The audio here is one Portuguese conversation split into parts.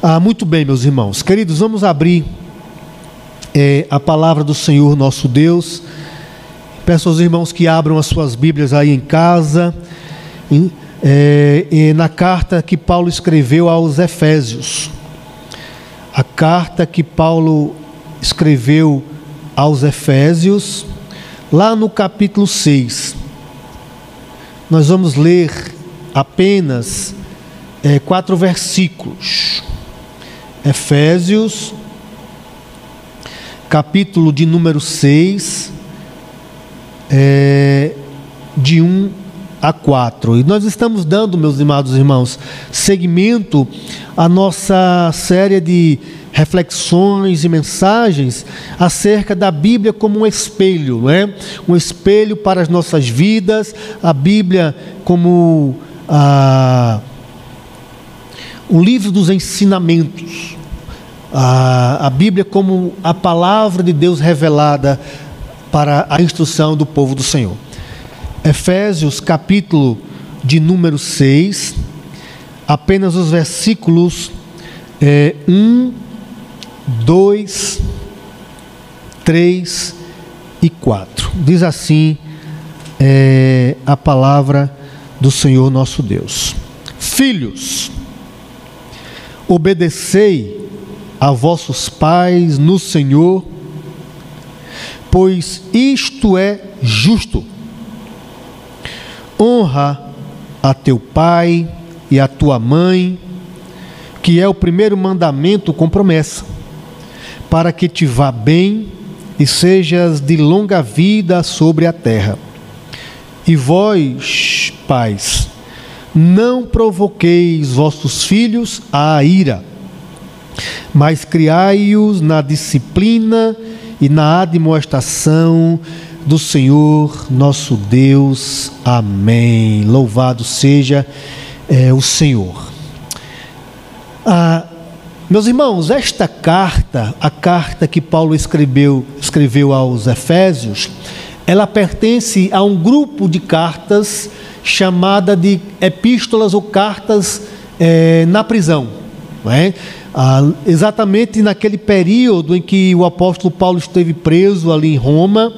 Ah, muito bem, meus irmãos. Queridos, vamos abrir é, a palavra do Senhor nosso Deus. Peço aos irmãos que abram as suas Bíblias aí em casa, é, na carta que Paulo escreveu aos Efésios. A carta que Paulo escreveu aos Efésios, lá no capítulo 6. Nós vamos ler apenas é, quatro versículos. Efésios, capítulo de número 6, é, de 1 a 4. E nós estamos dando, meus amados irmãos, seguimento à nossa série de reflexões e mensagens acerca da Bíblia como um espelho, não é? Um espelho para as nossas vidas, a Bíblia como a o livro dos ensinamentos, a, a Bíblia como a palavra de Deus revelada para a instrução do povo do Senhor. Efésios, capítulo de número 6, apenas os versículos é, 1, 2, 3 e 4. Diz assim é, a palavra do Senhor nosso Deus: Filhos, Obedecei a vossos pais no Senhor, pois isto é justo. Honra a teu pai e a tua mãe, que é o primeiro mandamento com promessa, para que te vá bem e sejas de longa vida sobre a terra. E vós, pais, não provoqueis vossos filhos à ira, mas criai-os na disciplina e na admoestação do Senhor nosso Deus. Amém. Louvado seja é, o Senhor. Ah, meus irmãos, esta carta, a carta que Paulo escreveu, escreveu aos Efésios, ela pertence a um grupo de cartas chamada de epístolas ou cartas é, na prisão. É? Ah, exatamente naquele período em que o apóstolo Paulo esteve preso ali em Roma,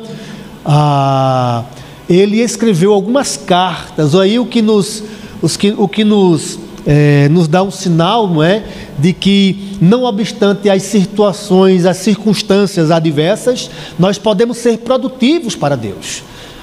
ah, ele escreveu algumas cartas. Aí o que nos, os que, o que nos, é, nos dá um sinal, não é, de que não obstante as situações, as circunstâncias adversas, nós podemos ser produtivos para Deus.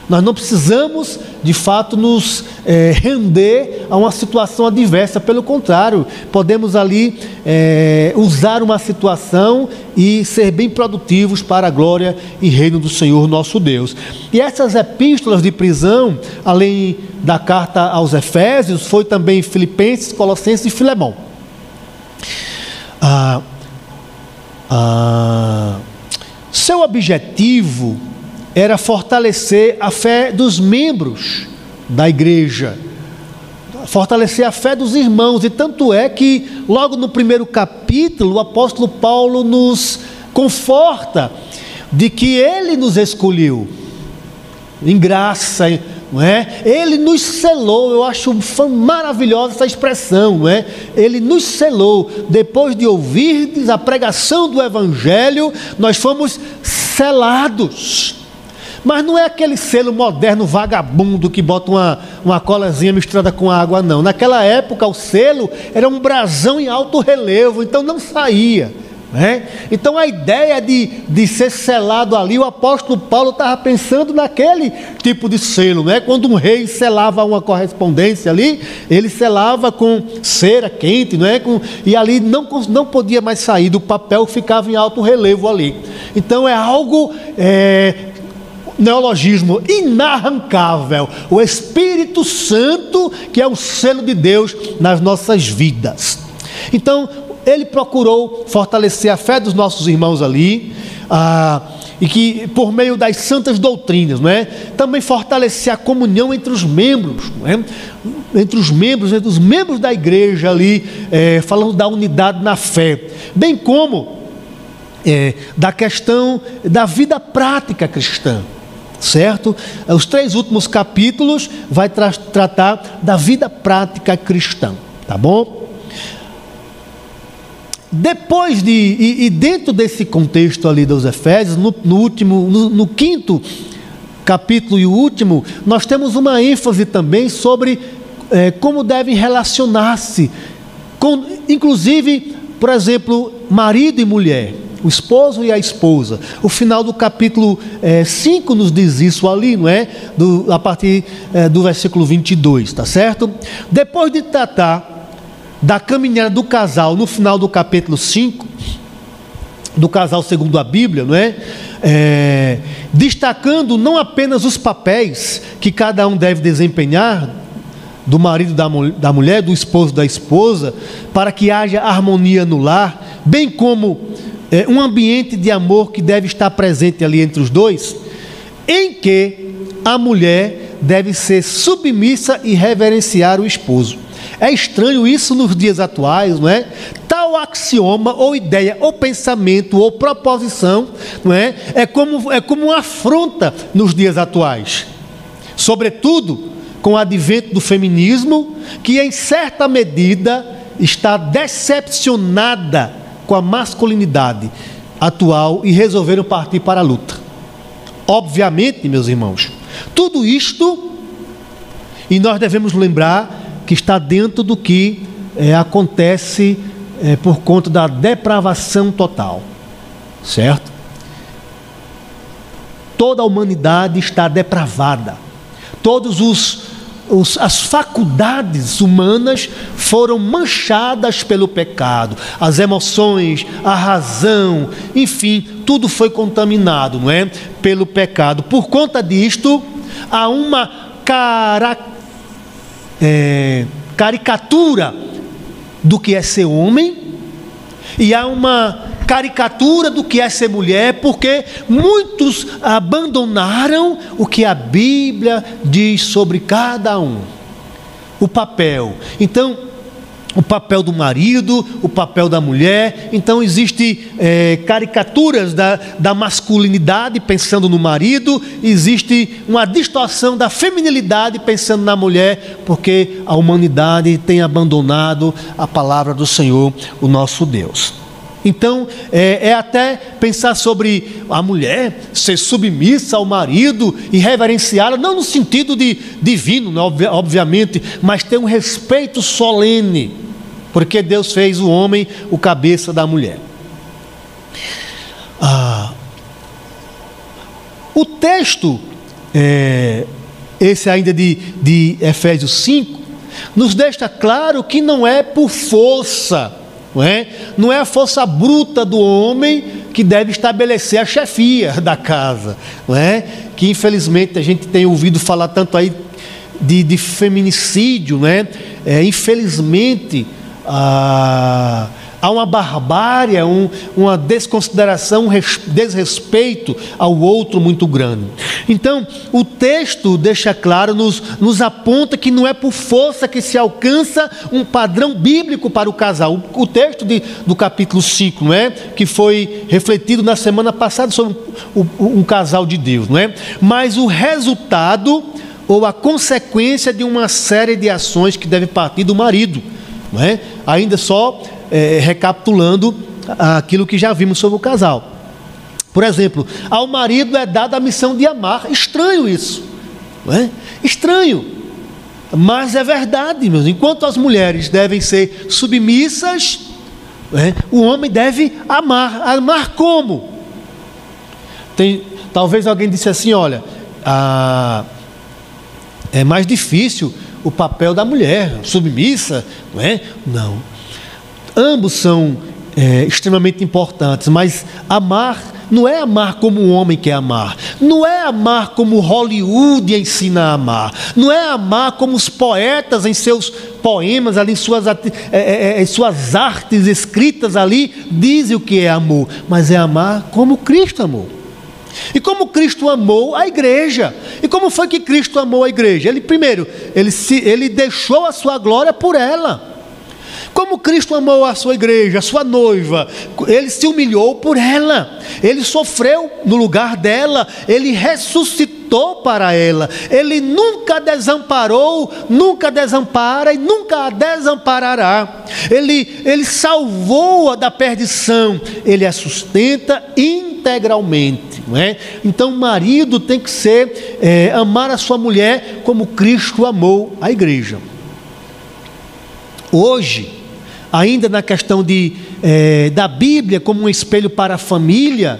Nós não precisamos, de fato, nos é, render a uma situação adversa, pelo contrário, podemos ali é, usar uma situação e ser bem produtivos para a glória e reino do Senhor nosso Deus. E essas epístolas de prisão, além da carta aos Efésios, foi também Filipenses, Colossenses e Filemão. Ah, ah, seu objetivo era fortalecer a fé dos membros da igreja, fortalecer a fé dos irmãos, e tanto é que, logo no primeiro capítulo, o apóstolo Paulo nos conforta de que ele nos escolheu. Em graça, não é? Ele nos selou, eu acho maravilhosa essa expressão, é? Ele nos selou, depois de ouvir a pregação do Evangelho, nós fomos selados mas não é aquele selo moderno vagabundo que bota uma, uma colazinha misturada com água, não. Naquela época o selo era um brasão em alto relevo, então não saía. Né? Então a ideia de, de ser selado ali, o apóstolo Paulo estava pensando naquele tipo de selo, né? quando um rei selava uma correspondência ali, ele selava com cera quente, né? com, e ali não, não podia mais sair do papel, ficava em alto relevo ali. Então é algo é, neologismo inarrancável, o Espírito Santo, que é o selo de Deus nas nossas vidas. Então, ele procurou fortalecer a fé dos nossos irmãos ali, ah, e que por meio das santas doutrinas, não é? Também fortalecer a comunhão entre os membros, não é? Entre os membros, entre os membros da igreja ali, é, falando da unidade na fé, bem como é, da questão da vida prática cristã certo? Os três últimos capítulos vai tra tratar da vida prática cristã, tá bom? depois de, e, e, dentro desse contexto ali dos Efésios, no, no último, no, no, quinto capítulo e o último, nós temos uma ênfase também sobre é, como devem relacionar-se, inclusive, por exemplo, marido e mulher, o esposo e a esposa. O final do capítulo 5 é, nos diz isso ali, não é? Do, a partir é, do versículo 22, tá certo? Depois de tratar da caminhada do casal no final do capítulo 5, do casal segundo a Bíblia, não é? é? Destacando não apenas os papéis que cada um deve desempenhar, do marido da, da mulher, do esposo da esposa, para que haja harmonia no lar, bem como é, um ambiente de amor que deve estar presente ali entre os dois, em que a mulher deve ser submissa e reverenciar o esposo. É estranho isso nos dias atuais, não é? Tal axioma, ou ideia, ou pensamento, ou proposição, não é? É como, é como uma afronta nos dias atuais. Sobretudo com o advento do feminismo, que em certa medida está decepcionada com a masculinidade atual e resolveram partir para a luta. Obviamente, meus irmãos, tudo isto, e nós devemos lembrar que está dentro do que é, acontece é, por conta da depravação total, certo? Toda a humanidade está depravada, todos os, os as faculdades humanas foram manchadas pelo pecado, as emoções, a razão, enfim, tudo foi contaminado, não é? Pelo pecado. Por conta disto, há uma característica é, caricatura do que é ser homem, e há uma caricatura do que é ser mulher, porque muitos abandonaram o que a Bíblia diz sobre cada um, o papel. Então, o papel do marido, o papel da mulher. Então existem é, caricaturas da, da masculinidade pensando no marido, existe uma distorção da feminilidade pensando na mulher, porque a humanidade tem abandonado a palavra do Senhor, o nosso Deus. Então, é, é, até pensar sobre a mulher ser submissa ao marido e reverenciá-la, não no sentido de divino, né, obviamente, mas ter um respeito solene porque Deus fez o homem o cabeça da mulher. Ah, o texto, é, esse ainda de, de Efésios 5, nos deixa claro que não é por força, não é? não é a força bruta do homem que deve estabelecer a chefia da casa, não é? que infelizmente a gente tem ouvido falar tanto aí de, de feminicídio, né? É, infelizmente ah, há uma barbárie, um, uma desconsideração, um desrespeito ao outro muito grande. Então, o texto deixa claro, nos, nos aponta que não é por força que se alcança um padrão bíblico para o casal. O, o texto de, do capítulo 5, não é? que foi refletido na semana passada sobre um, um casal de Deus, não é? mas o resultado ou a consequência de uma série de ações que deve partir do marido não é? Ainda só é, recapitulando aquilo que já vimos sobre o casal. Por exemplo, ao marido é dada a missão de amar. Estranho isso. Não é? Estranho. Mas é verdade, meus. Enquanto as mulheres devem ser submissas, é? o homem deve amar. Amar como? Tem, talvez alguém disse assim: olha, ah, é mais difícil o papel da mulher, submissa, não é? Não. Ambos são é, extremamente importantes, mas amar não é amar como um homem quer amar, não é amar como Hollywood ensina a amar, não é amar como os poetas em seus poemas, ali em suas, é, é, é, suas artes escritas ali, dizem o que é amor, mas é amar como Cristo amou. E como Cristo amou a igreja. E como foi que Cristo amou a igreja? Ele primeiro, ele, se, ele deixou a sua glória por ela. Como Cristo amou a sua igreja, a sua noiva, ele se humilhou por ela, ele sofreu no lugar dela, ele ressuscitou suscitou para ela. Ele nunca desamparou, nunca desampara e nunca a desamparará. Ele, ele salvou-a da perdição, ele a sustenta integralmente. Não é? Então, o marido tem que ser, é, amar a sua mulher como Cristo amou a igreja. Hoje, ainda na questão de, é, da Bíblia como um espelho para a família,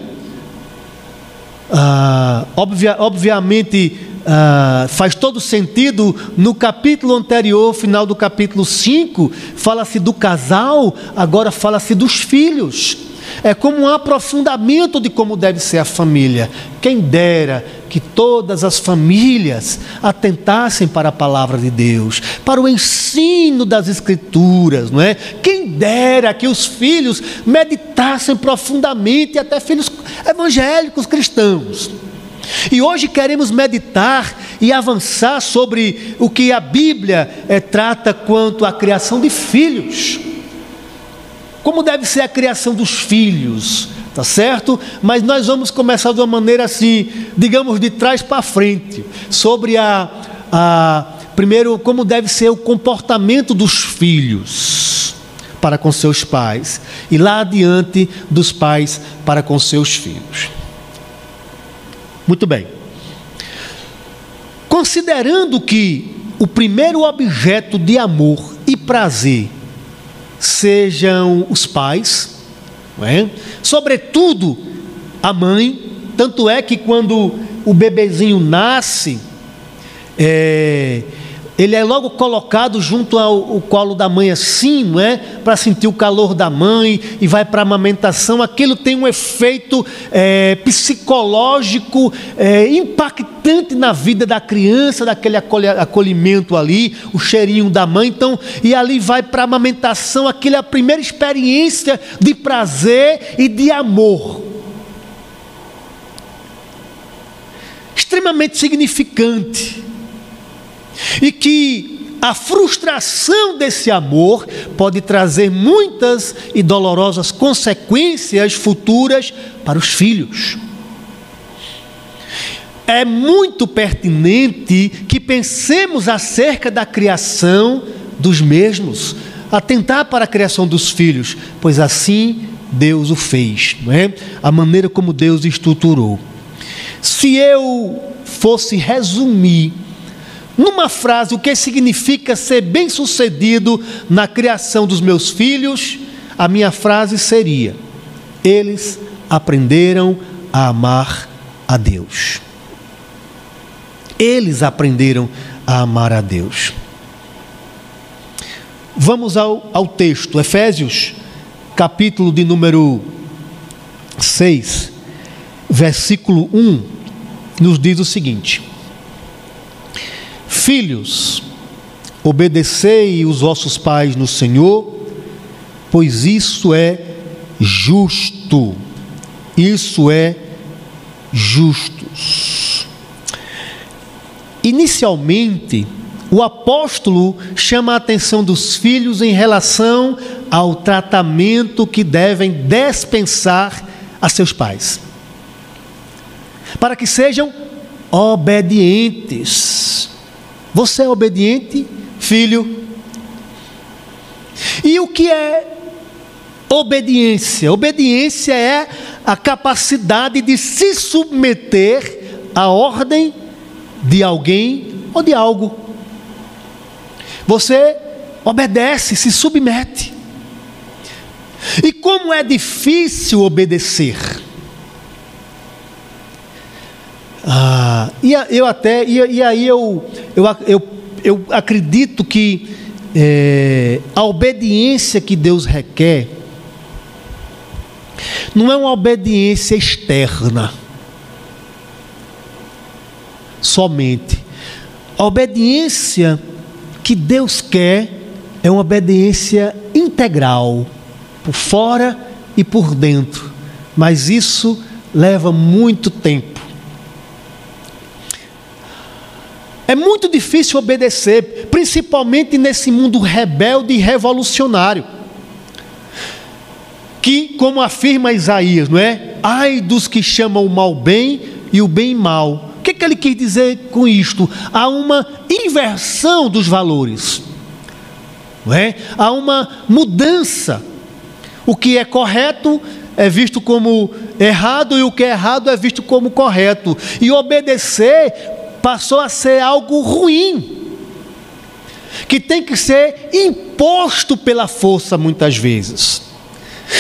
ah, obvia, obviamente ah, faz todo sentido no capítulo anterior, final do capítulo 5, fala-se do casal, agora fala-se dos filhos. É como um aprofundamento de como deve ser a família. Quem dera que todas as famílias atentassem para a palavra de Deus, para o ensino das Escrituras, não é? Quem dera que os filhos meditassem profundamente, até filhos evangélicos cristãos. E hoje queremos meditar e avançar sobre o que a Bíblia é, trata quanto à criação de filhos. Como deve ser a criação dos filhos, tá certo? Mas nós vamos começar de uma maneira assim, digamos de trás para frente, sobre a, a primeiro como deve ser o comportamento dos filhos para com seus pais e lá adiante dos pais para com seus filhos. Muito bem. Considerando que o primeiro objeto de amor e prazer sejam os pais, é? sobretudo a mãe. Tanto é que quando o bebezinho nasce, é, ele é logo colocado junto ao, ao colo da mãe assim, não é? Para sentir o calor da mãe e vai para a amamentação. Aquilo tem um efeito é, psicológico é, impactante na vida da criança, daquele acolhimento ali, o cheirinho da mãe. Então, e ali vai para a amamentação. Aquilo é a primeira experiência de prazer e de amor. Extremamente significante e que a frustração desse amor pode trazer muitas e dolorosas consequências futuras para os filhos. É muito pertinente que pensemos acerca da criação dos mesmos, atentar para a criação dos filhos, pois assim Deus o fez, não é? A maneira como Deus estruturou. Se eu fosse resumir numa frase, o que significa ser bem-sucedido na criação dos meus filhos, a minha frase seria: eles aprenderam a amar a Deus. Eles aprenderam a amar a Deus. Vamos ao, ao texto, Efésios, capítulo de número 6, versículo 1, nos diz o seguinte. Filhos, obedecei os vossos pais no Senhor, pois isso é justo. Isso é justo. Inicialmente, o apóstolo chama a atenção dos filhos em relação ao tratamento que devem dispensar a seus pais, para que sejam obedientes. Você é obediente, filho? E o que é obediência? Obediência é a capacidade de se submeter à ordem de alguém ou de algo. Você obedece, se submete. E como é difícil obedecer. Ah, e eu até, e, e aí eu, eu, eu, eu acredito que é, a obediência que Deus requer não é uma obediência externa somente. A obediência que Deus quer é uma obediência integral, por fora e por dentro. Mas isso leva muito tempo. É muito difícil obedecer, principalmente nesse mundo rebelde e revolucionário. Que, como afirma Isaías, não é? Ai dos que chamam o mal bem e o bem mal. O que, que ele quis dizer com isto? Há uma inversão dos valores, não é? há uma mudança. O que é correto é visto como errado e o que é errado é visto como correto. E obedecer passou a ser algo ruim, que tem que ser imposto pela força muitas vezes.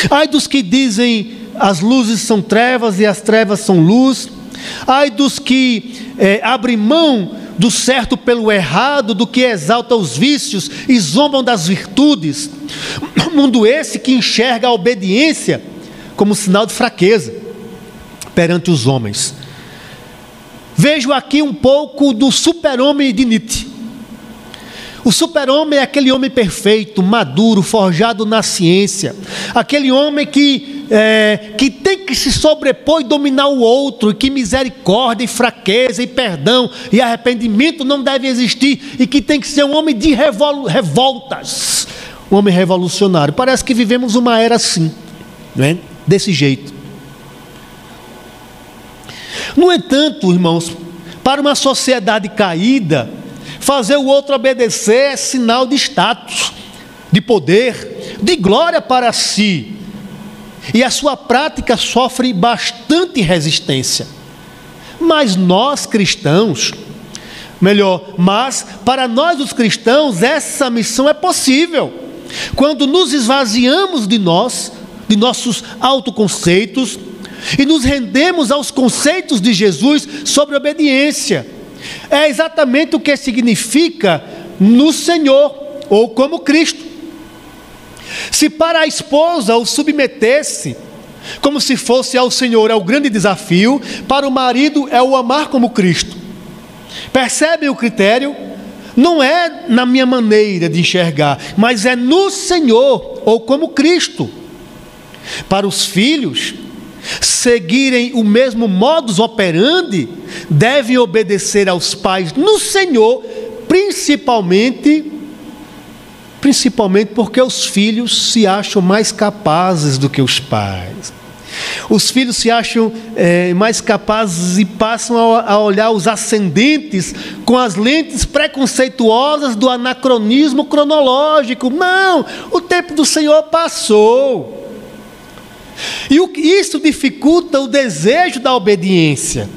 Ai dos que dizem as luzes são trevas e as trevas são luz. Ai dos que é, abrem mão do certo pelo errado, do que exalta os vícios e zombam das virtudes. Mundo esse que enxerga a obediência como sinal de fraqueza perante os homens. Vejo aqui um pouco do super-homem de Nietzsche. O super-homem é aquele homem perfeito, maduro, forjado na ciência, aquele homem que, é, que tem que se sobrepor e dominar o outro, que misericórdia, e fraqueza, e perdão, e arrependimento não deve existir, e que tem que ser um homem de revol revoltas, um homem revolucionário. Parece que vivemos uma era assim, não é? desse jeito. No entanto, irmãos, para uma sociedade caída, fazer o outro obedecer é sinal de status, de poder, de glória para si. E a sua prática sofre bastante resistência. Mas nós cristãos, melhor, mas para nós os cristãos essa missão é possível. Quando nos esvaziamos de nós, de nossos autoconceitos e nos rendemos aos conceitos de Jesus sobre obediência. É exatamente o que significa no Senhor ou como Cristo. Se para a esposa o submetesse como se fosse ao Senhor é o grande desafio, para o marido é o amar como Cristo. Percebem o critério? Não é na minha maneira de enxergar, mas é no Senhor ou como Cristo. Para os filhos seguirem o mesmo modus operandi, devem obedecer aos pais no Senhor, principalmente principalmente porque os filhos se acham mais capazes do que os pais. Os filhos se acham é, mais capazes e passam a, a olhar os ascendentes com as lentes preconceituosas do anacronismo cronológico. Não, o tempo do Senhor passou. E isso dificulta o desejo da obediência.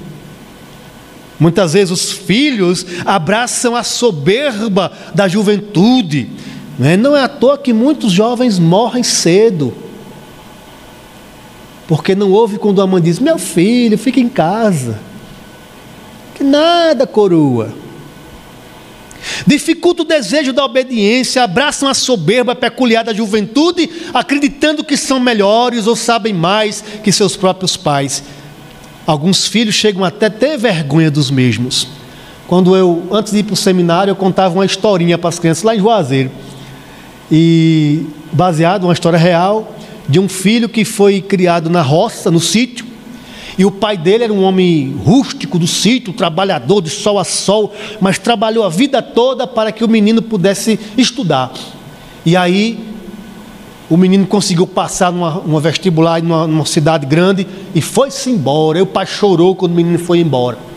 Muitas vezes os filhos abraçam a soberba da juventude. Né? Não é à toa que muitos jovens morrem cedo. Porque não ouve quando a mãe diz: Meu filho, fica em casa. Que nada, coroa. Dificulta o desejo da obediência, abraçam a soberba peculiar da juventude, acreditando que são melhores ou sabem mais que seus próprios pais. Alguns filhos chegam até a ter vergonha dos mesmos. Quando eu, antes de ir para o seminário, eu contava uma historinha para as crianças lá em Juazeiro. E baseado uma história real de um filho que foi criado na roça, no sítio, e o pai dele era um homem rústico do sítio, trabalhador de sol a sol, mas trabalhou a vida toda para que o menino pudesse estudar. E aí o menino conseguiu passar numa, numa vestibular numa, numa cidade grande e foi-se embora. E o pai chorou quando o menino foi embora.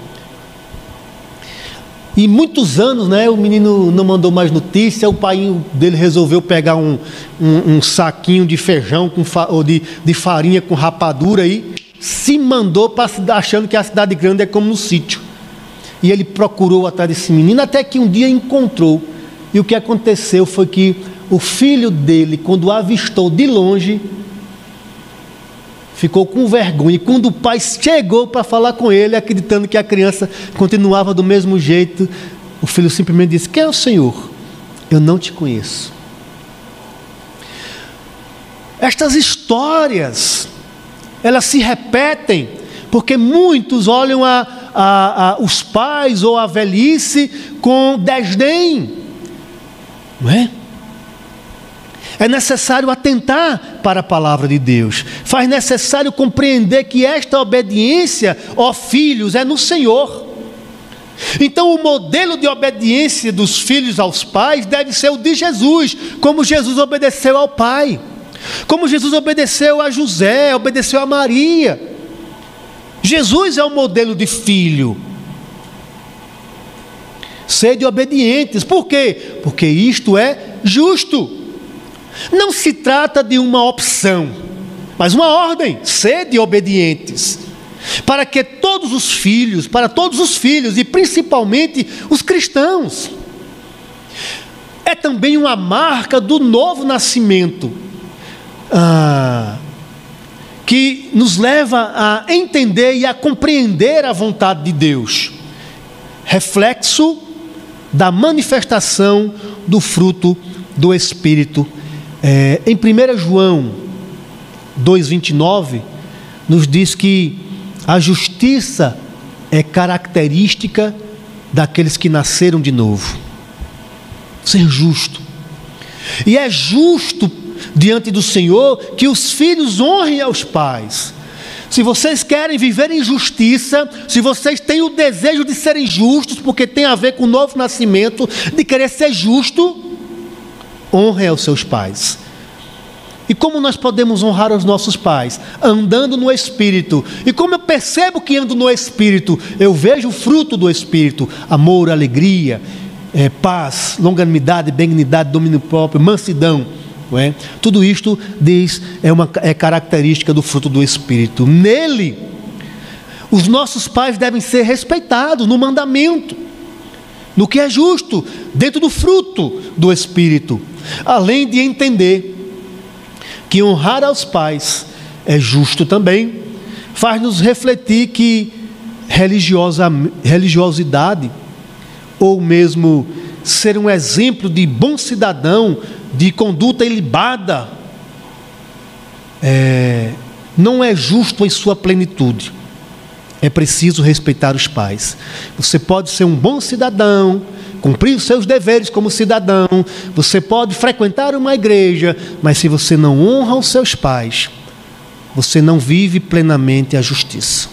E muitos anos, né, o menino não mandou mais notícia, o pai dele resolveu pegar um, um, um saquinho de feijão com, ou de, de farinha com rapadura aí se mandou para achando que a cidade grande é como no sítio. E ele procurou atrás desse menino até que um dia encontrou. E o que aconteceu foi que o filho dele, quando o avistou de longe, ficou com vergonha. E quando o pai chegou para falar com ele, acreditando que a criança continuava do mesmo jeito, o filho simplesmente disse: Quem é o Senhor? Eu não te conheço. Estas histórias elas se repetem, porque muitos olham a, a, a, os pais ou a velhice com desdém, não é? É necessário atentar para a palavra de Deus. Faz necessário compreender que esta obediência, ó filhos, é no Senhor. Então, o modelo de obediência dos filhos aos pais deve ser o de Jesus, como Jesus obedeceu ao Pai. Como Jesus obedeceu a José, obedeceu a Maria. Jesus é o modelo de filho. Sede obedientes. Por quê? Porque isto é justo. Não se trata de uma opção, mas uma ordem. Sede obedientes. Para que todos os filhos, para todos os filhos e principalmente os cristãos, é também uma marca do novo nascimento, ah, que nos leva a entender e a compreender a vontade de Deus, reflexo da manifestação do fruto do Espírito. É, em 1 João 2,29, nos diz que a justiça é característica daqueles que nasceram de novo. Ser justo. E é justo diante do Senhor que os filhos honrem aos pais. Se vocês querem viver em justiça, se vocês têm o desejo de serem justos, porque tem a ver com o novo nascimento, de querer ser justo, honrem aos seus pais. E como nós podemos honrar os nossos pais? Andando no Espírito. E como eu percebo que ando no Espírito, eu vejo o fruto do Espírito: amor, alegria, é, paz, longanimidade, benignidade, domínio próprio, mansidão é? Tudo isto diz é uma é característica do fruto do Espírito. Nele, os nossos pais devem ser respeitados no mandamento, no que é justo, dentro do fruto do Espírito, além de entender que honrar aos pais é justo também, faz-nos refletir que religiosa, religiosidade, ou mesmo ser um exemplo de bom cidadão, de conduta ilibada, é, não é justo em sua plenitude. É preciso respeitar os pais. Você pode ser um bom cidadão, cumprir os seus deveres como cidadão, você pode frequentar uma igreja, mas se você não honra os seus pais, você não vive plenamente a justiça.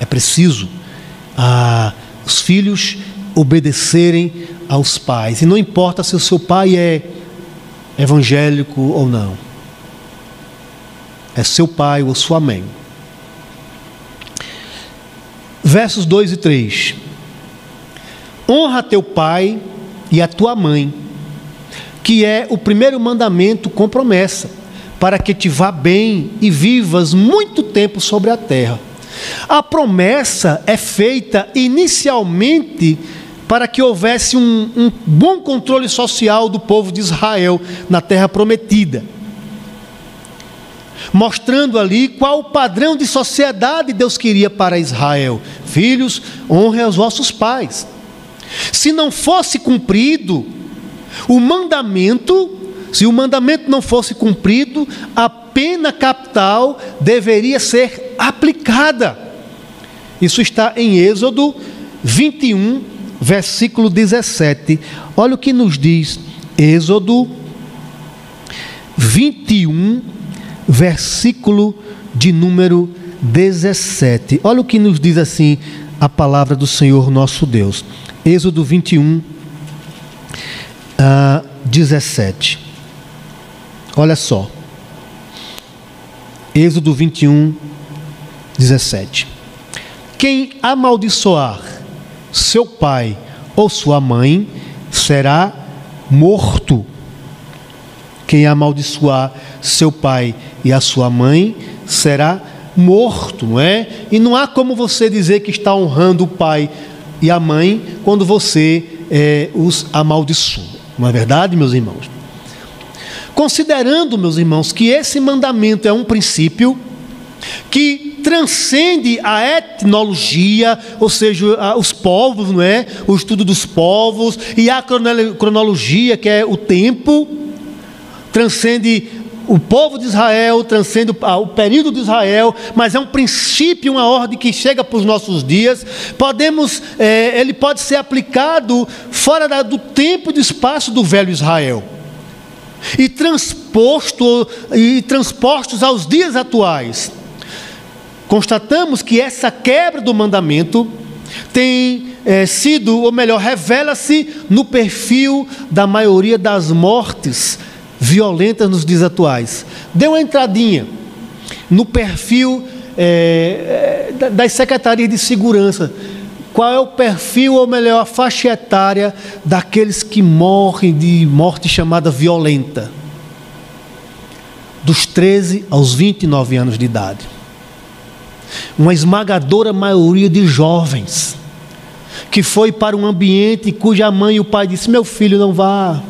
É preciso ah, os filhos obedecerem aos pais. E não importa se o seu pai é evangélico ou não. É seu pai ou sua mãe. Versos 2 e 3. Honra teu pai e a tua mãe, que é o primeiro mandamento com promessa, para que te vá bem e vivas muito tempo sobre a terra. A promessa é feita inicialmente para que houvesse um, um bom controle social do povo de Israel na terra prometida mostrando ali qual o padrão de sociedade Deus queria para Israel. Filhos, honrem os vossos pais. Se não fosse cumprido o mandamento, se o mandamento não fosse cumprido, a pena capital deveria ser aplicada. Isso está em Êxodo 21, versículo 17. Olha o que nos diz Êxodo 21, versículo de número 17. Olha o que nos diz assim a palavra do Senhor nosso Deus. Êxodo 21, uh, 17. Olha só. Êxodo 21, 17. Quem amaldiçoar seu pai ou sua mãe será morto. Quem amaldiçoar seu pai e a sua mãe será morto, não é? E não há como você dizer que está honrando o pai e a mãe quando você é, os amaldiçoa. Não é verdade, meus irmãos? Considerando, meus irmãos, que esse mandamento é um princípio que transcende a etnologia, ou seja, os povos, não é? O estudo dos povos e a cronologia, que é o tempo, transcende o povo de Israel, transcende o período de Israel, mas é um princípio, uma ordem que chega para os nossos dias. Podemos, é, ele pode ser aplicado fora da, do tempo e do espaço do velho Israel e transposto e transpostos aos dias atuais constatamos que essa quebra do mandamento tem é, sido, ou melhor, revela-se no perfil da maioria das mortes violentas nos dias atuais. Dê uma entradinha no perfil é, das secretarias de segurança. qual é o perfil, ou melhor, a faixa etária daqueles que morrem de morte chamada violenta? Dos 13 aos 29 anos de idade. Uma esmagadora maioria de jovens que foi para um ambiente cuja mãe e o pai disse: "Meu filho não vá".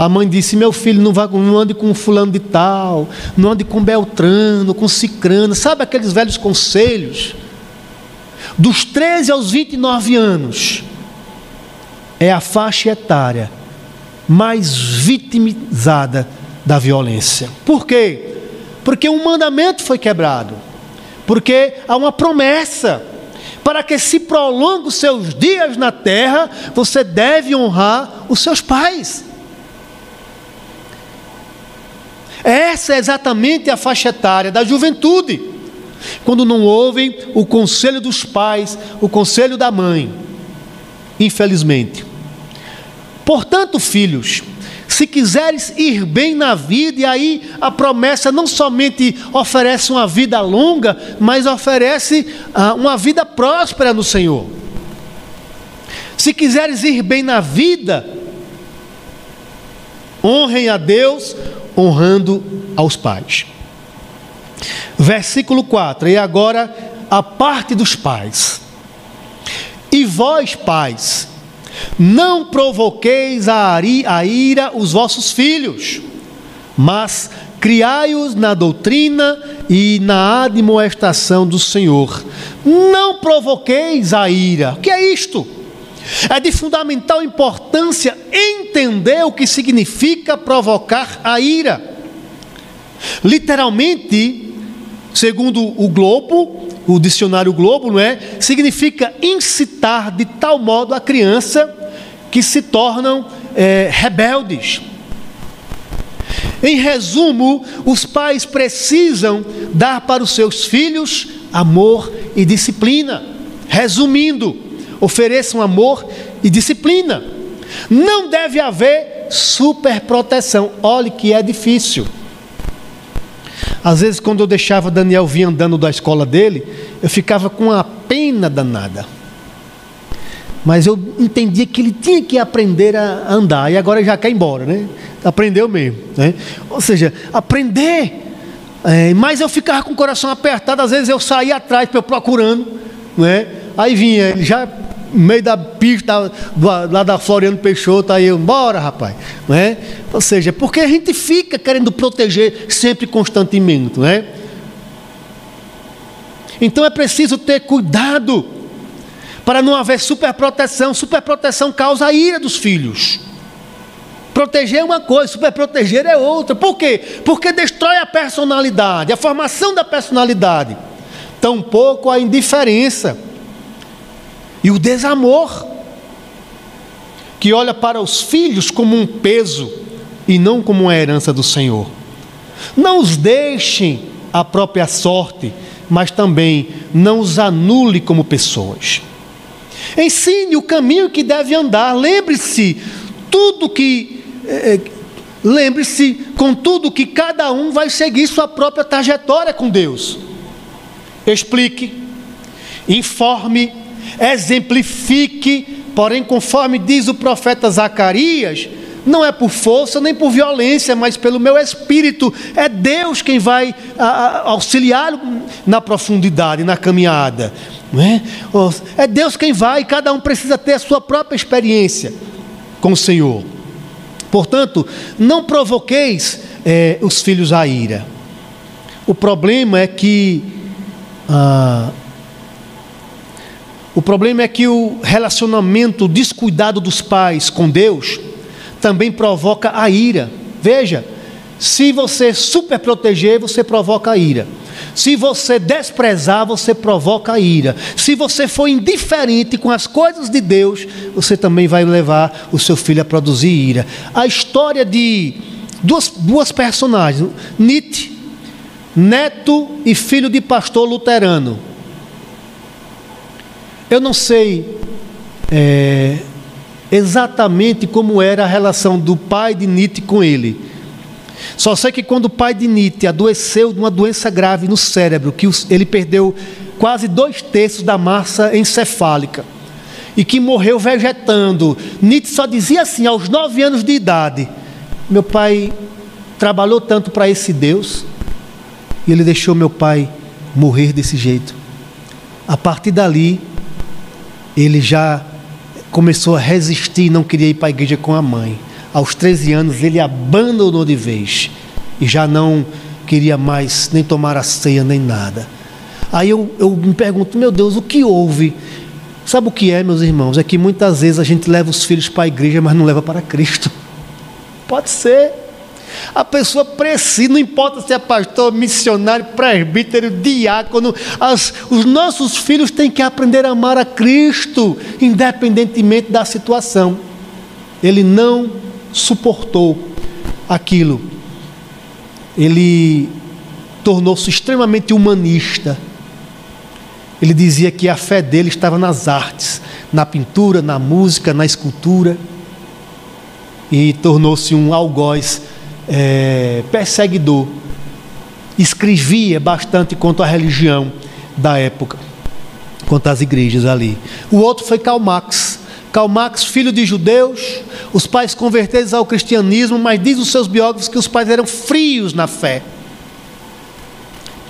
A mãe disse: Meu filho, não, vá, não ande com fulano de tal, não ande com Beltrano, com Cicrano. Sabe aqueles velhos conselhos? Dos 13 aos 29 anos, é a faixa etária mais vitimizada da violência. Por quê? Porque um mandamento foi quebrado. Porque há uma promessa. Para que se prolongue os seus dias na terra, você deve honrar os seus pais. Essa é exatamente a faixa etária da juventude quando não ouvem o conselho dos pais, o conselho da mãe. Infelizmente. Portanto, filhos, se quiseres ir bem na vida, e aí a promessa não somente oferece uma vida longa, mas oferece ah, uma vida próspera no Senhor. Se quiseres ir bem na vida, honrem a Deus, honrando aos pais. Versículo 4: E agora a parte dos pais. E vós, pais, não provoqueis a ira os vossos filhos, mas criai-os na doutrina e na admoestação do Senhor. Não provoqueis a ira. O que é isto? É de fundamental importância entender o que significa provocar a ira. Literalmente, segundo o Globo, o dicionário Globo, não é? Significa incitar de tal modo a criança que se tornam é, rebeldes. Em resumo, os pais precisam dar para os seus filhos amor e disciplina. Resumindo, ofereçam amor e disciplina. Não deve haver superproteção. Olhe que é difícil. Às vezes, quando eu deixava Daniel vir andando da escola dele, eu ficava com uma pena danada. Mas eu entendia que ele tinha que aprender a andar, e agora já quer ir embora, né? Aprendeu mesmo. Né? Ou seja, aprender. É, mas eu ficava com o coração apertado, às vezes eu saía atrás procurando, né? aí vinha, ele já no meio da pista lá da Floriano Peixoto, aí eu, bora rapaz, não é? Ou seja, porque a gente fica querendo proteger sempre constantemente, não é? Então é preciso ter cuidado para não haver superproteção. Superproteção causa a ira dos filhos. Proteger é uma coisa, superproteger é outra. Por quê? Porque destrói a personalidade, a formação da personalidade. Tampouco a indiferença e o desamor, que olha para os filhos como um peso e não como uma herança do Senhor. Não os deixem à própria sorte, mas também não os anule como pessoas. Ensine o caminho que deve andar. Lembre-se tudo que é, lembre-se com tudo que cada um vai seguir sua própria trajetória com Deus. Explique, informe exemplifique, porém, conforme diz o profeta Zacarias, não é por força nem por violência, mas pelo meu espírito. É Deus quem vai auxiliar na profundidade, na caminhada. É? é Deus quem vai, cada um precisa ter a sua própria experiência com o Senhor. Portanto, não provoqueis é, os filhos à ira. O problema é que ah, o problema é que o relacionamento descuidado dos pais com Deus também provoca a ira. Veja, se você super proteger, você provoca a ira. Se você desprezar, você provoca a ira. Se você for indiferente com as coisas de Deus, você também vai levar o seu filho a produzir ira. A história de duas, duas personagens, Nietzsche, neto e filho de pastor luterano. Eu não sei é, exatamente como era a relação do pai de Nietzsche com ele. Só sei que quando o pai de Nietzsche adoeceu de uma doença grave no cérebro, que ele perdeu quase dois terços da massa encefálica e que morreu vegetando. Nietzsche só dizia assim, aos nove anos de idade: Meu pai trabalhou tanto para esse Deus e ele deixou meu pai morrer desse jeito. A partir dali, ele já começou a resistir e não queria ir para a igreja com a mãe. Aos 13 anos, ele abandonou de vez e já não queria mais nem tomar a ceia nem nada. Aí eu, eu me pergunto, meu Deus, o que houve? Sabe o que é, meus irmãos? É que muitas vezes a gente leva os filhos para a igreja, mas não leva para Cristo. Pode ser. A pessoa precisa, não importa se é pastor, missionário, presbítero, diácono, as, os nossos filhos têm que aprender a amar a Cristo, independentemente da situação. Ele não suportou aquilo. Ele tornou-se extremamente humanista. Ele dizia que a fé dele estava nas artes, na pintura, na música, na escultura. E tornou-se um algoz é, perseguidor. Escrevia bastante contra a religião da época, contra as igrejas ali. O outro foi Karl Marx. Karl Marx, filho de judeus, os pais convertidos ao cristianismo, mas diz os seus biógrafos que os pais eram frios na fé.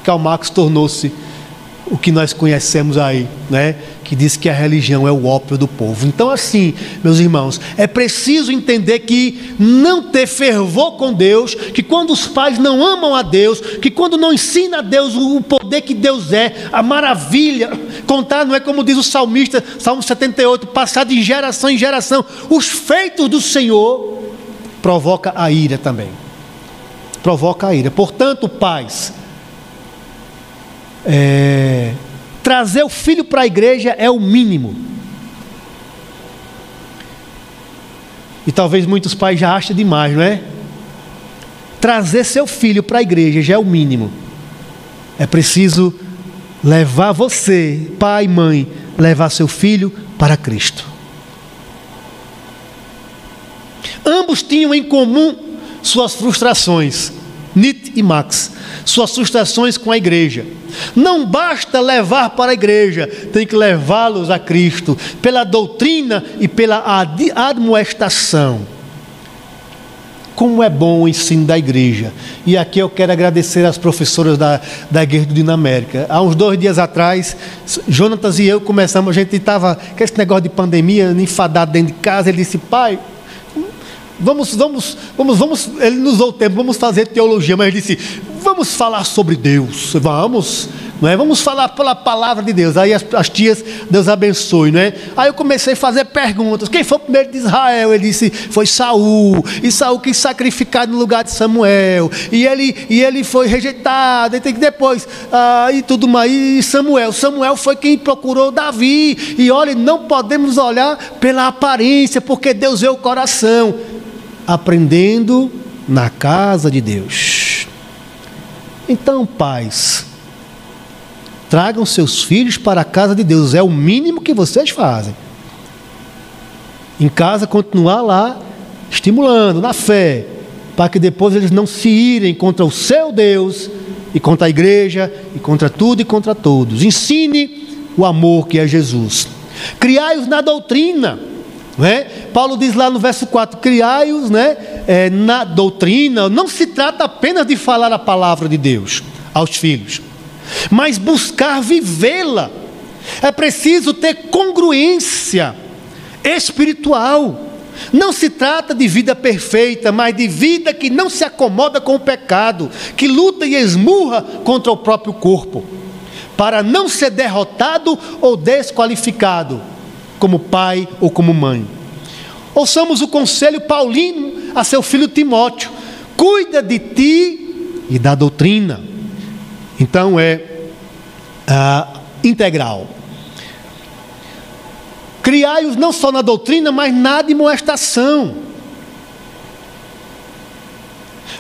Karl Marx tornou-se o que nós conhecemos aí, né? Que diz que a religião é o ópio do povo. Então, assim, meus irmãos, é preciso entender que não ter fervor com Deus, que quando os pais não amam a Deus, que quando não ensina a Deus o poder que Deus é, a maravilha, contar não é como diz o salmista, Salmo 78, passar de geração em geração, os feitos do Senhor, provoca a ira também. Provoca a ira. Portanto, pais, é, trazer o filho para a igreja é o mínimo. E talvez muitos pais já achem demais, não é? Trazer seu filho para a igreja já é o mínimo. É preciso levar você, pai e mãe, levar seu filho para Cristo. Ambos tinham em comum suas frustrações, Nietzsche e Max, suas frustrações com a igreja. Não basta levar para a igreja, tem que levá-los a Cristo, pela doutrina e pela admoestação. Como é bom o ensino da igreja. E aqui eu quero agradecer às professoras da, da Igreja do Dinamérica. Há uns dois dias atrás, Jonatas e eu começamos, a gente estava com esse negócio de pandemia, enfadado dentro de casa. Ele disse, pai, vamos, vamos, vamos, vamos. Ele nos deu tempo, vamos fazer teologia, mas ele disse, vamos falar sobre Deus, vamos, não é? Vamos falar pela palavra de Deus. Aí as, as, tias, Deus abençoe, não é? Aí eu comecei a fazer perguntas. Quem foi o primeiro de Israel? Ele disse, foi Saul. E Saul quis sacrificar no lugar de Samuel. E ele, e ele foi rejeitado. E depois, ah, e tudo mais. E Samuel. Samuel foi quem procurou Davi. E olha, não podemos olhar pela aparência, porque Deus vê o coração. Aprendendo na casa de Deus. Então, pais, tragam seus filhos para a casa de Deus, é o mínimo que vocês fazem. Em casa, continuar lá, estimulando na fé, para que depois eles não se irem contra o seu Deus e contra a igreja e contra tudo e contra todos. Ensine o amor que é Jesus. Criai-os na doutrina. Não é? Paulo diz lá no verso 4: criai-os né, é, na doutrina. Não se trata apenas de falar a palavra de Deus aos filhos, mas buscar vivê-la. É preciso ter congruência espiritual. Não se trata de vida perfeita, mas de vida que não se acomoda com o pecado, que luta e esmurra contra o próprio corpo, para não ser derrotado ou desqualificado como pai ou como mãe. Ouçamos o conselho paulino a seu filho Timóteo: cuida de ti e da doutrina. Então é ah, integral. Criai-os não só na doutrina, mas na admoestação.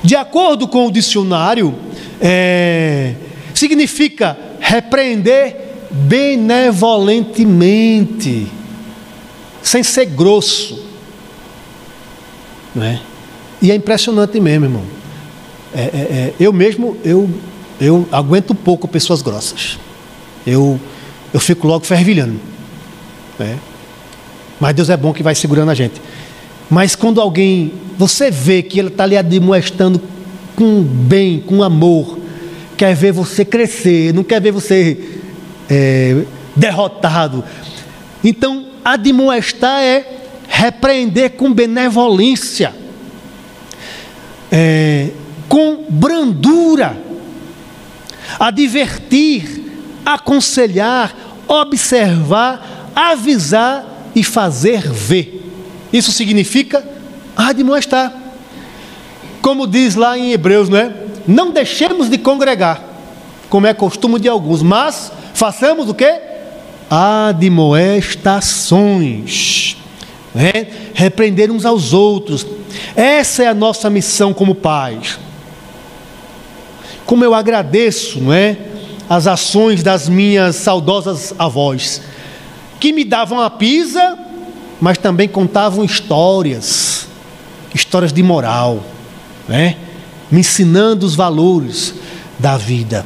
De acordo com o dicionário, é, significa repreender benevolentemente sem ser grosso. Não é? E é impressionante mesmo, irmão. É, é, é, eu mesmo, eu, eu aguento pouco pessoas grossas. eu, eu fico logo fervilhando. Né? Mas Deus é bom que vai segurando a gente. Mas quando alguém, você vê que ele está ali admoestando com bem, com amor, quer ver você crescer, não quer ver você é, derrotado. Então, admoestar é repreender com benevolência, é, com brandura, advertir, aconselhar, observar, avisar e fazer ver. Isso significa admoestar. Como diz lá em Hebreus, não é? Não deixemos de congregar, como é costume de alguns, mas façamos o que? Admoestações. É? Repreender uns aos outros. Essa é a nossa missão como pais. Como eu agradeço, é? As ações das minhas saudosas avós, que me davam a pisa, mas também contavam histórias, histórias de moral, né? me ensinando os valores da vida.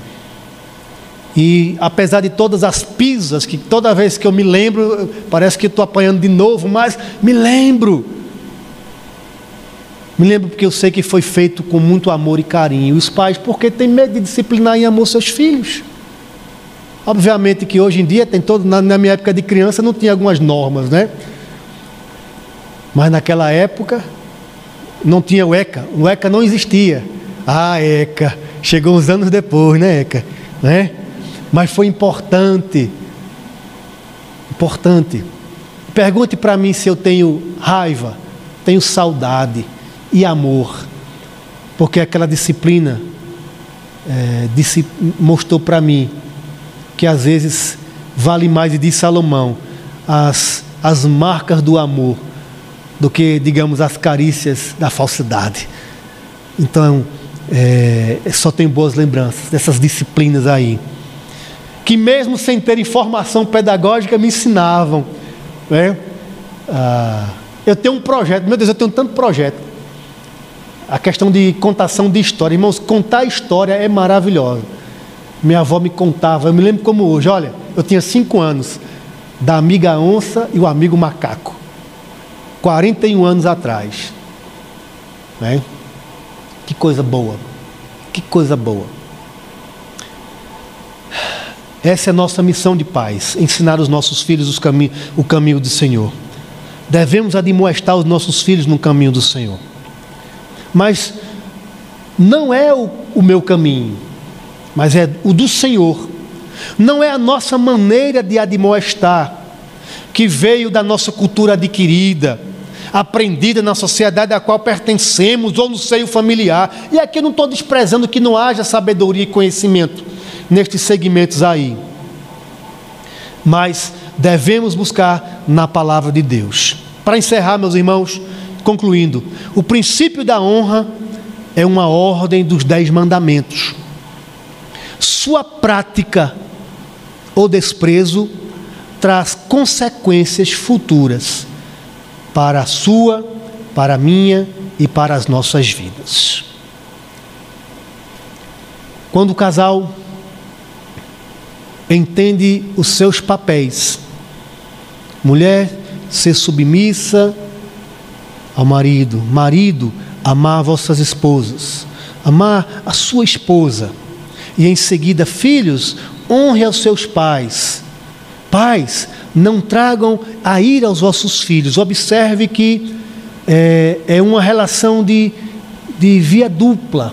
E apesar de todas as pisas, que toda vez que eu me lembro, parece que estou apanhando de novo, mas me lembro. Me lembro porque eu sei que foi feito com muito amor e carinho. Os pais, porque têm medo de disciplinar em amor seus filhos. Obviamente que hoje em dia tem todo, na, na minha época de criança não tinha algumas normas, né? Mas naquela época não tinha o ECA, o ECA não existia. Ah, ECA, chegou uns anos depois, né, ECA? Né? Mas foi importante. Importante. Pergunte para mim se eu tenho raiva, tenho saudade e amor, porque aquela disciplina é, disse, mostrou para mim que às vezes vale mais, e diz Salomão, as, as marcas do amor do que, digamos, as carícias da falsidade. Então, é, só tenho boas lembranças dessas disciplinas aí, que mesmo sem ter informação pedagógica me ensinavam. Né? Ah, eu tenho um projeto, meu Deus, eu tenho tanto projeto. A questão de contação de história, irmãos, contar história é maravilhosa. Minha avó me contava, eu me lembro como hoje, olha, eu tinha cinco anos, da amiga onça e o amigo macaco. 41 anos atrás. Né? Que coisa boa. Que coisa boa. Essa é a nossa missão de paz, ensinar os nossos filhos cami o caminho do Senhor. Devemos admoestar os nossos filhos no caminho do Senhor. Mas não é o, o meu caminho, mas é o do Senhor. Não é a nossa maneira de admoestar, que veio da nossa cultura adquirida, aprendida na sociedade a qual pertencemos ou no seio familiar. E aqui eu não estou desprezando que não haja sabedoria e conhecimento nestes segmentos aí. Mas devemos buscar na palavra de Deus. Para encerrar, meus irmãos, concluindo, o princípio da honra é uma ordem dos dez mandamentos. Sua prática ou desprezo traz consequências futuras para a sua, para a minha e para as nossas vidas. Quando o casal entende os seus papéis, mulher ser submissa ao marido, marido amar vossas esposas, amar a sua esposa, e em seguida, filhos, honre aos seus pais. Pais, não tragam a ira aos vossos filhos. Observe que é, é uma relação de, de via dupla.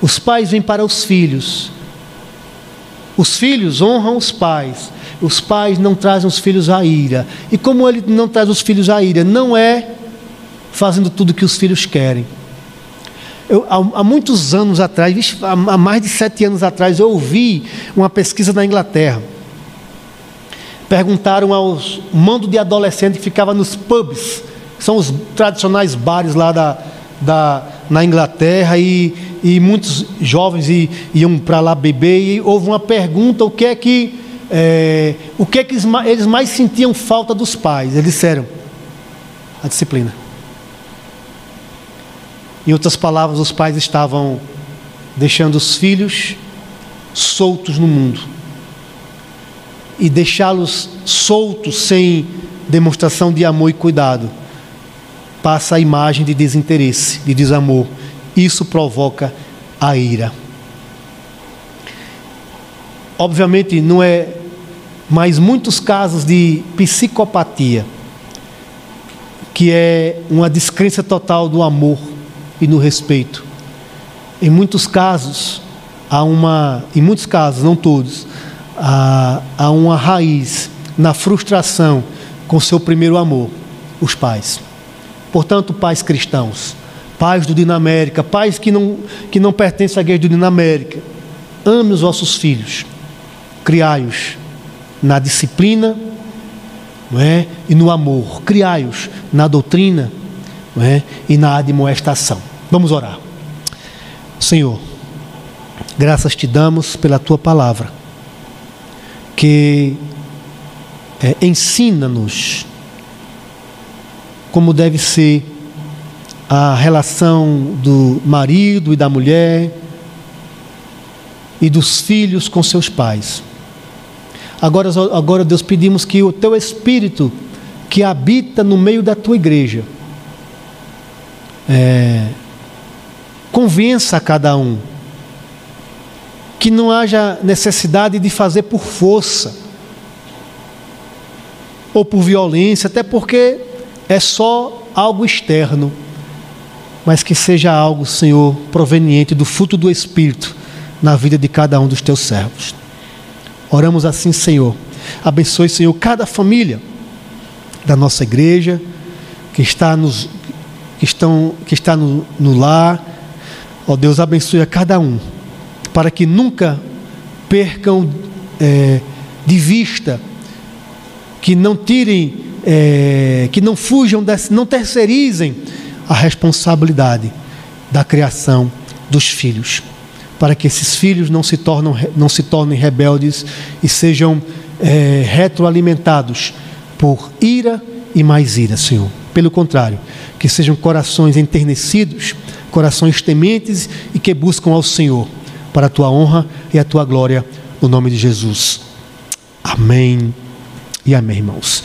Os pais vêm para os filhos. Os filhos honram os pais. Os pais não trazem os filhos à ira. E como ele não traz os filhos à ira? Não é fazendo tudo o que os filhos querem. Eu, há, há, muitos anos atrás, há mais de sete anos atrás, eu ouvi uma pesquisa na Inglaterra perguntaram aos mando de adolescente que ficava nos pubs, que são os tradicionais bares lá da, da, na Inglaterra, e, e muitos jovens iam para lá beber, e houve uma pergunta: o que é que, é, o que, é que eles, mais sentiam falta dos pais? Eles disseram: a disciplina. Em outras palavras, os pais estavam deixando os filhos soltos no mundo e deixá-los soltos sem demonstração de amor e cuidado, passa a imagem de desinteresse, de desamor. Isso provoca a ira. Obviamente, não é mais muitos casos de psicopatia, que é uma descrença total do amor e no respeito. Em muitos casos, há uma, em muitos casos, não todos, há, há uma raiz na frustração com seu primeiro amor, os pais. Portanto, pais cristãos, pais do Dinamérica, pais que não, que não pertencem à igreja do Dinamérica, ame os vossos filhos, criai-os na disciplina não é? e no amor, criai-os na doutrina não é? e na admoestação. Vamos orar. Senhor, graças te damos pela tua palavra, que é, ensina-nos como deve ser a relação do marido e da mulher e dos filhos com seus pais. Agora, agora, Deus, pedimos que o teu Espírito, que habita no meio da tua igreja, é, convença a cada um que não haja necessidade de fazer por força ou por violência, até porque é só algo externo, mas que seja algo, Senhor, proveniente do fruto do Espírito na vida de cada um dos teus servos. Oramos assim, Senhor. Abençoe, Senhor, cada família da nossa igreja que está, nos, que estão, que está no, no lar. Ó Deus, abençoe a cada um, para que nunca percam é, de vista, que não tirem é, que não fujam, desse, não terceirizem a responsabilidade da criação dos filhos, para que esses filhos não se, tornem, não se tornem rebeldes e sejam é, retroalimentados por ira e mais ira, Senhor. Pelo contrário, que sejam corações enternecidos, corações tementes e que buscam ao Senhor para a tua honra e a tua glória, no nome de Jesus. Amém e amém, irmãos.